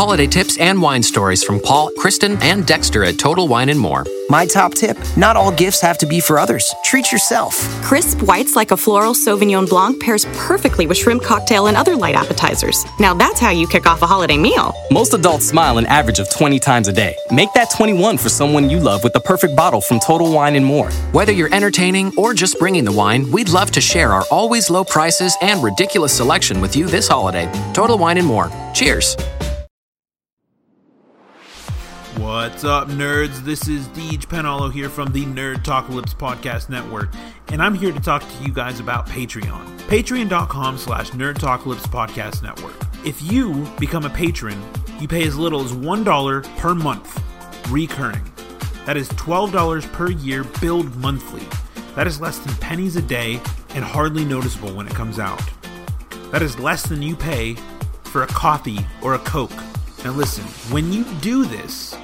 holiday tips and wine stories from Paul, Kristen, and Dexter at Total Wine and More. My top tip not all gifts have to be for others. Treat yourself. Crisp whites like a floral Sauvignon Blanc pairs perfectly with shrimp cocktail and other light appetizers. Now that's how you kick off a holiday meal. Most adults smile an average of 20 times a day. Make that 21 for someone you love with the perfect bottle from Total Wine and More. Whether you're entertaining or just bringing the wine, we'd love to share our always low prices and ridiculous selection with you this holiday. Total Wine and More. Cheers. What's up, nerds? This is Deej Penalo here from the Nerd Talkalypse Podcast Network, and I'm here to talk to you guys about Patreon. Patreon.com slash Nerd Talkalypse Podcast Network. If you become a patron, you pay as little as $1 per month, recurring. That is $12 per year billed monthly. That is less than pennies a day and hardly noticeable when it comes out. That is less than you pay for a coffee or a Coke. Now, listen, when you do this,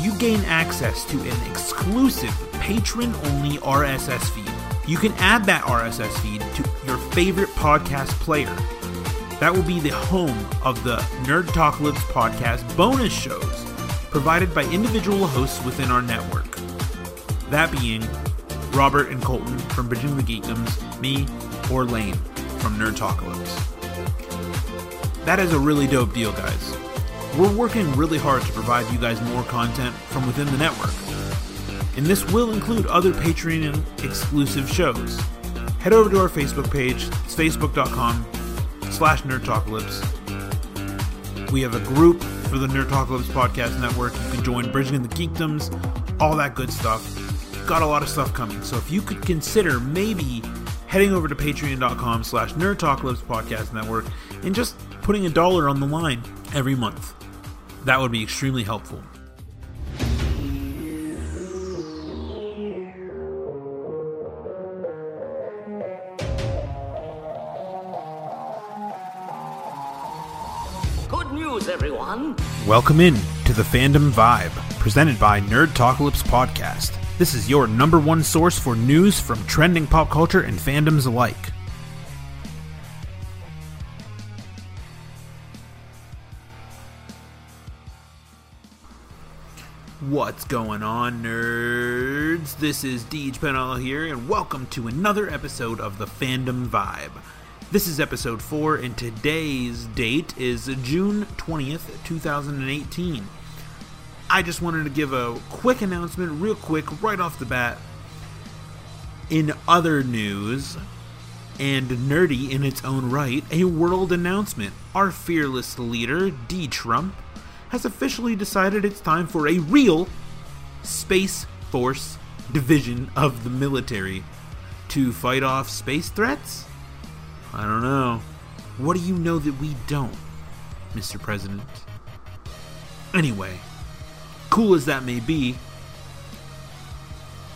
you gain access to an exclusive patron only RSS feed. You can add that RSS feed to your favorite podcast player. That will be the home of the Nerd Talkalypse podcast bonus shows provided by individual hosts within our network. That being Robert and Colton from Bridging the Geekdoms, me, or Lane from Nerd Talkalypse. That is a really dope deal, guys. We're working really hard to provide you guys more content from within the network. And this will include other Patreon exclusive shows. Head over to our Facebook page, it's facebook.com slash nerdtalkalypse. We have a group for the Nerd Podcast Network. You can join Bridging the Geekdoms, all that good stuff. Got a lot of stuff coming. So if you could consider maybe heading over to patreon.com slash nerd podcast network and just putting a dollar on the line every month. That would be extremely helpful. Good news, everyone. Welcome in to the Fandom Vibe, presented by Nerd Talkalypse Podcast. This is your number one source for news from trending pop culture and fandoms alike. What's going on, nerds? This is Deej Penal here, and welcome to another episode of the Fandom Vibe. This is episode 4, and today's date is June 20th, 2018. I just wanted to give a quick announcement, real quick, right off the bat. In other news, and nerdy in its own right, a world announcement. Our fearless leader, D. Trump, has officially decided it's time for a real Space Force division of the military to fight off space threats? I don't know. What do you know that we don't, Mr. President? Anyway, cool as that may be,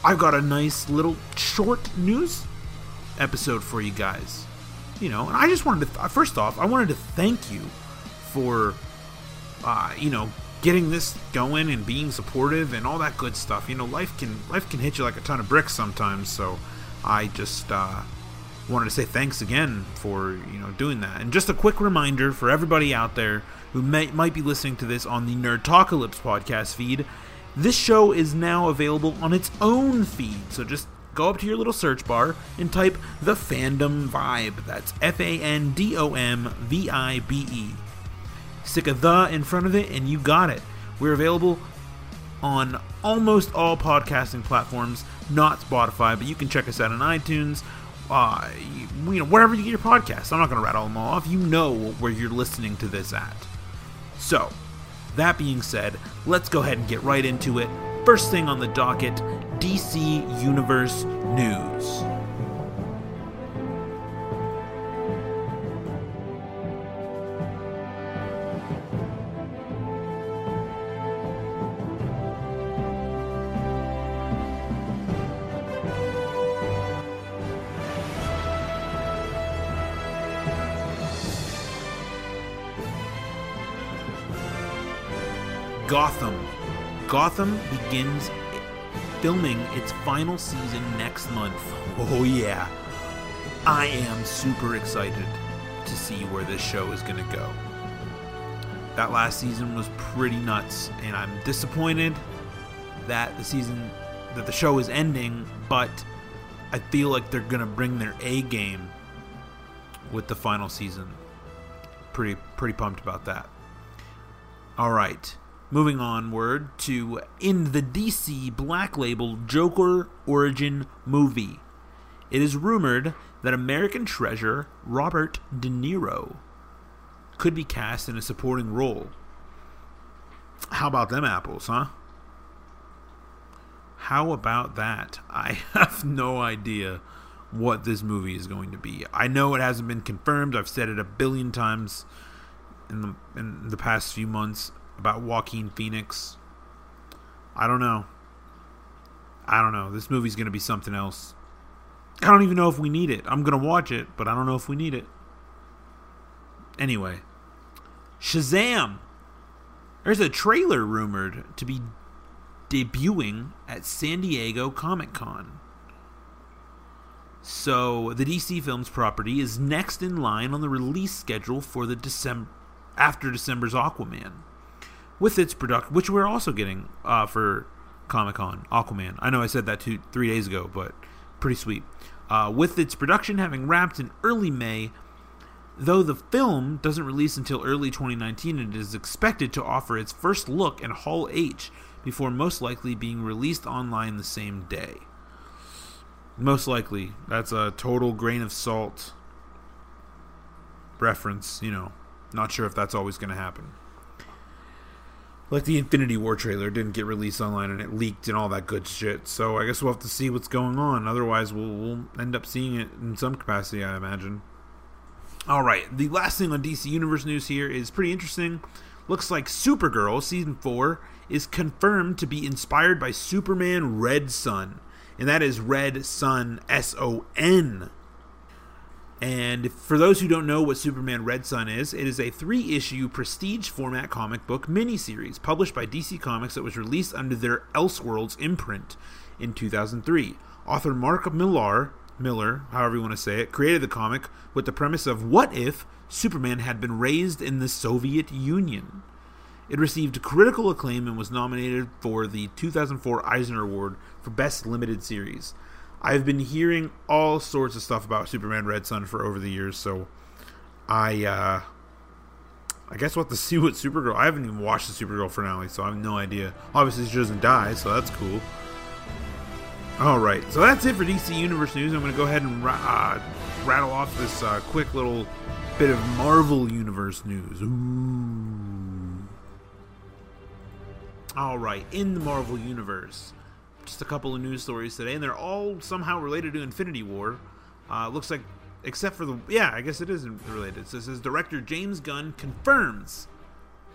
I've got a nice little short news episode for you guys. You know, and I just wanted to, first off, I wanted to thank you for uh, you know, getting this going and being supportive and all that good stuff. You know, life can life can hit you like a ton of bricks sometimes. So I just uh, wanted to say thanks again for you know doing that. And just a quick reminder for everybody out there who may, might be listening to this on the Nerd Talkalypse podcast feed. This show is now available on its own feed. So just go up to your little search bar and type the fandom vibe. That's F A N D O M V I B E stick a the in front of it, and you got it. We're available on almost all podcasting platforms, not Spotify, but you can check us out on iTunes, uh, you, you know, wherever you get your podcasts. I'm not going to rattle them all off. You know where you're listening to this at. So, that being said, let's go ahead and get right into it. First thing on the docket DC Universe News. Gotham. Gotham begins filming its final season next month. Oh, yeah. I am super excited to see where this show is going to go. That last season was pretty nuts, and I'm disappointed that the season that the show is ending, but I feel like they're gonna bring their A game with the final season. Pretty pretty pumped about that. All right. Moving onward to in the DC Black Label Joker Origin movie. It is rumored that American treasure Robert De Niro could be cast in a supporting role. How about them apples, huh? How about that? I have no idea what this movie is going to be. I know it hasn't been confirmed. I've said it a billion times in the in the past few months about Joaquin Phoenix. I don't know. I don't know. This movie's going to be something else. I don't even know if we need it. I'm going to watch it, but I don't know if we need it. Anyway, Shazam. There's a trailer rumored to be debuting at San Diego Comic Con. So, the DC Films property is next in line on the release schedule for the December after December's Aquaman with its production, which we're also getting uh, for Comic Con, Aquaman. I know I said that two, three days ago, but pretty sweet. Uh, with its production having wrapped in early May, though the film doesn't release until early 2019, it is expected to offer its first look in Hall H before most likely being released online the same day. Most likely. That's a total grain of salt reference, you know. Not sure if that's always going to happen like the Infinity War trailer didn't get released online and it leaked and all that good shit. So I guess we'll have to see what's going on. Otherwise, we'll, we'll end up seeing it in some capacity, I imagine. All right, the last thing on DC Universe news here is pretty interesting. Looks like Supergirl season four is confirmed to be inspired by Superman Red Son, and that is Red Son S O N. And for those who don't know what Superman Red Son is, it is a three issue prestige format comic book miniseries published by DC Comics that was released under their Elseworlds imprint in 2003. Author Mark Millar, Miller, however you want to say it, created the comic with the premise of what if Superman had been raised in the Soviet Union? It received critical acclaim and was nominated for the 2004 Eisner Award for Best Limited Series. I've been hearing all sorts of stuff about Superman Red Son for over the years, so I uh I guess we'll have to see what Supergirl. I haven't even watched the Supergirl finale, so I have no idea. Obviously, she doesn't die, so that's cool. All right, so that's it for DC Universe news. I'm going to go ahead and uh, rattle off this uh, quick little bit of Marvel Universe news. Ooh. All right, in the Marvel Universe, just a couple of news stories today, and they're all somehow related to Infinity War. Uh, looks like, except for the yeah, I guess it isn't related. So it says director James Gunn confirms,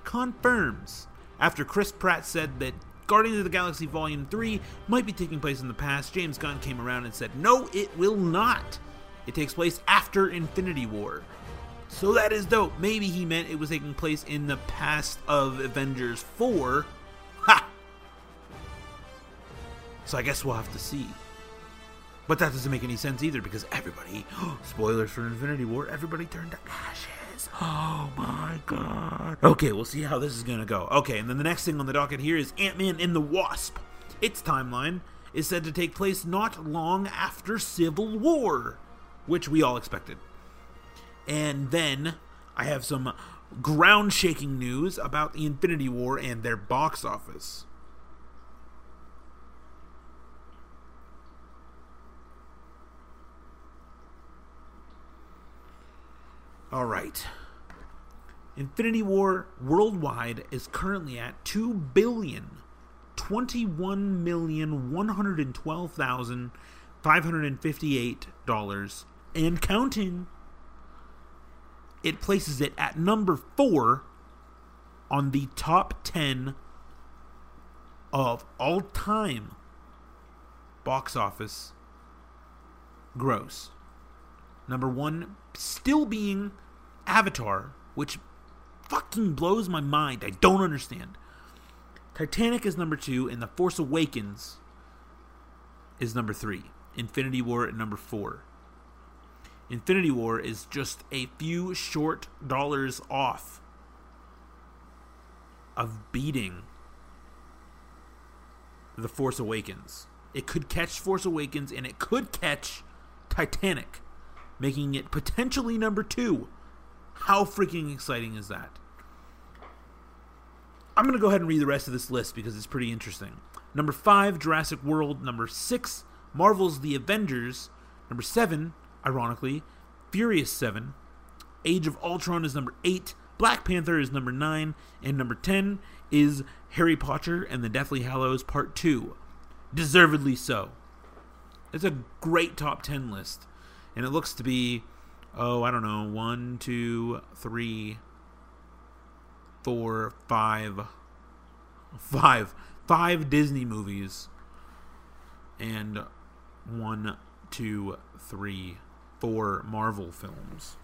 confirms after Chris Pratt said that Guardians of the Galaxy Volume Three might be taking place in the past. James Gunn came around and said, "No, it will not. It takes place after Infinity War." So that is dope. Maybe he meant it was taking place in the past of Avengers 4. So I guess we'll have to see. But that doesn't make any sense either because everybody, spoilers for Infinity War, everybody turned to ashes. Oh my god. Okay, we'll see how this is gonna go. Okay, and then the next thing on the docket here is Ant Man and the Wasp. Its timeline is said to take place not long after Civil War, which we all expected. And then I have some ground shaking news about the Infinity War and their box office. All right. Infinity War worldwide is currently at two billion twenty-one million one hundred and twelve thousand five hundred and fifty-eight dollars and counting. It places it at number four on the top ten of all time box office gross. Number one still being Avatar, which fucking blows my mind. I don't understand. Titanic is number two, and The Force Awakens is number three. Infinity War at number four. Infinity War is just a few short dollars off of beating The Force Awakens. It could catch Force Awakens and it could catch Titanic, making it potentially number two. How freaking exciting is that? I'm going to go ahead and read the rest of this list because it's pretty interesting. Number five, Jurassic World. Number six, Marvel's The Avengers. Number seven, ironically, Furious 7. Age of Ultron is number eight. Black Panther is number nine. And number 10 is Harry Potter and the Deathly Hallows Part 2. Deservedly so. It's a great top 10 list. And it looks to be, oh, I don't know, one, two, three, four, five, five, five Disney movies, and one, two, three, four Marvel films.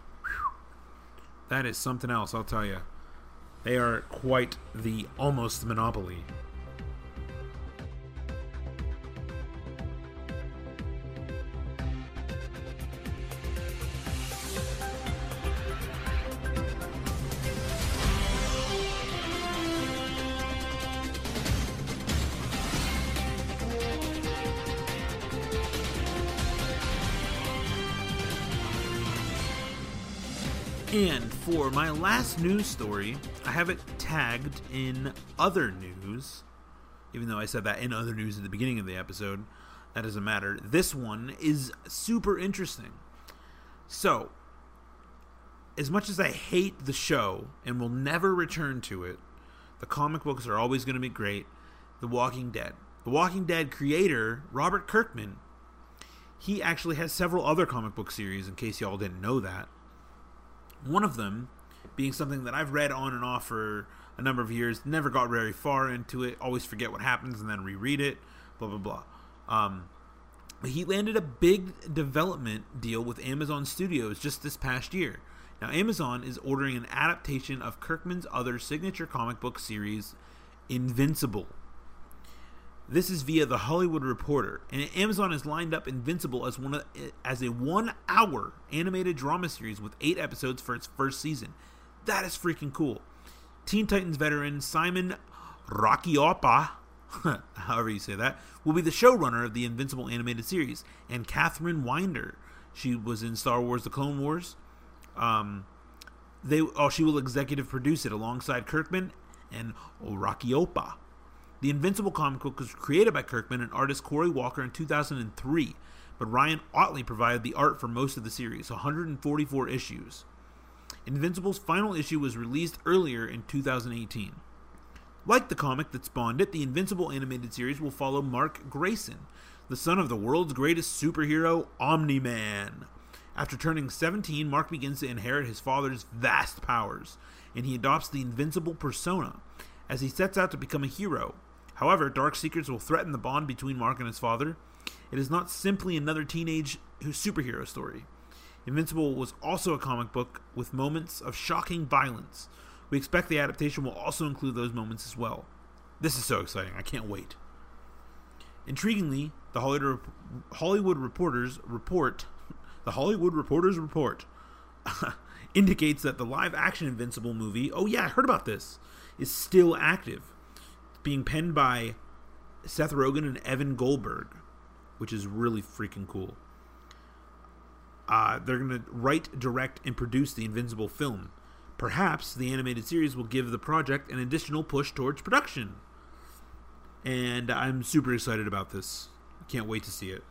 That is something else, I'll tell you. They are quite the almost monopoly. And for my last news story, I have it tagged in other news. Even though I said that in other news at the beginning of the episode, that doesn't matter. This one is super interesting. So, as much as I hate the show and will never return to it, the comic books are always going to be great. The Walking Dead. The Walking Dead creator, Robert Kirkman, he actually has several other comic book series, in case y'all didn't know that. One of them being something that I've read on and off for a number of years, never got very far into it, always forget what happens and then reread it, blah, blah, blah. Um, he landed a big development deal with Amazon Studios just this past year. Now, Amazon is ordering an adaptation of Kirkman's other signature comic book series, Invincible. This is via the Hollywood Reporter, and Amazon has lined up Invincible as one of, as a one-hour animated drama series with eight episodes for its first season. That is freaking cool. Teen Titans veteran Simon Racioppa, however you say that, will be the showrunner of the Invincible animated series, and Catherine Winder, she was in Star Wars: The Clone Wars. Um, they oh, she will executive produce it alongside Kirkman and Racioppa. The Invincible comic book was created by Kirkman and artist Cory Walker in 2003, but Ryan Ottley provided the art for most of the series, 144 issues. Invincible's final issue was released earlier in 2018. Like the comic that spawned it, the Invincible animated series will follow Mark Grayson, the son of the world's greatest superhero, Omni Man. After turning 17, Mark begins to inherit his father's vast powers, and he adopts the Invincible persona as he sets out to become a hero. However, dark secrets will threaten the bond between Mark and his father. It is not simply another teenage superhero story. Invincible was also a comic book with moments of shocking violence. We expect the adaptation will also include those moments as well. This is so exciting. I can't wait. Intriguingly, the Hollywood Reporters report, the Hollywood Reporters report, indicates that the live-action Invincible movie. Oh yeah, I heard about this. Is still active, being penned by Seth Rogen and Evan Goldberg, which is really freaking cool. Uh, they're going to write, direct, and produce the Invincible film. Perhaps the animated series will give the project an additional push towards production. And I'm super excited about this. Can't wait to see it.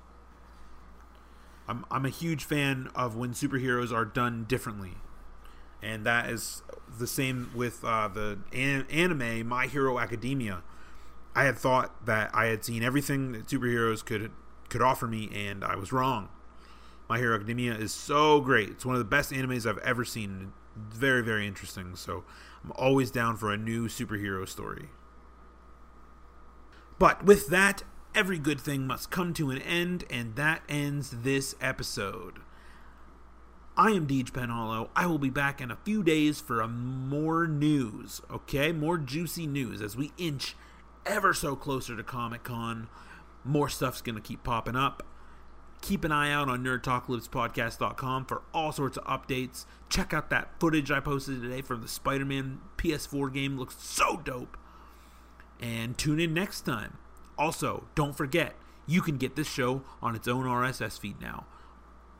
I'm, I'm a huge fan of when superheroes are done differently. And that is the same with uh, the an- anime My Hero Academia. I had thought that I had seen everything that superheroes could could offer me, and I was wrong. My Hero Academia is so great. It's one of the best animes I've ever seen. Very, very interesting. So I'm always down for a new superhero story. But with that, every good thing must come to an end, and that ends this episode. I am Deej Penhollow. I will be back in a few days for a more news, okay? More juicy news as we inch ever so closer to Comic Con. More stuff's going to keep popping up. Keep an eye out on nerdtalkalypsepodcast.com for all sorts of updates. Check out that footage I posted today from the Spider Man PS4 game. Looks so dope. And tune in next time. Also, don't forget, you can get this show on its own RSS feed now.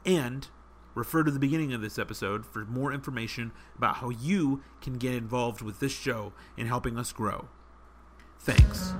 And refer to the beginning of this episode for more information about how you can get involved with this show in helping us grow. Thanks.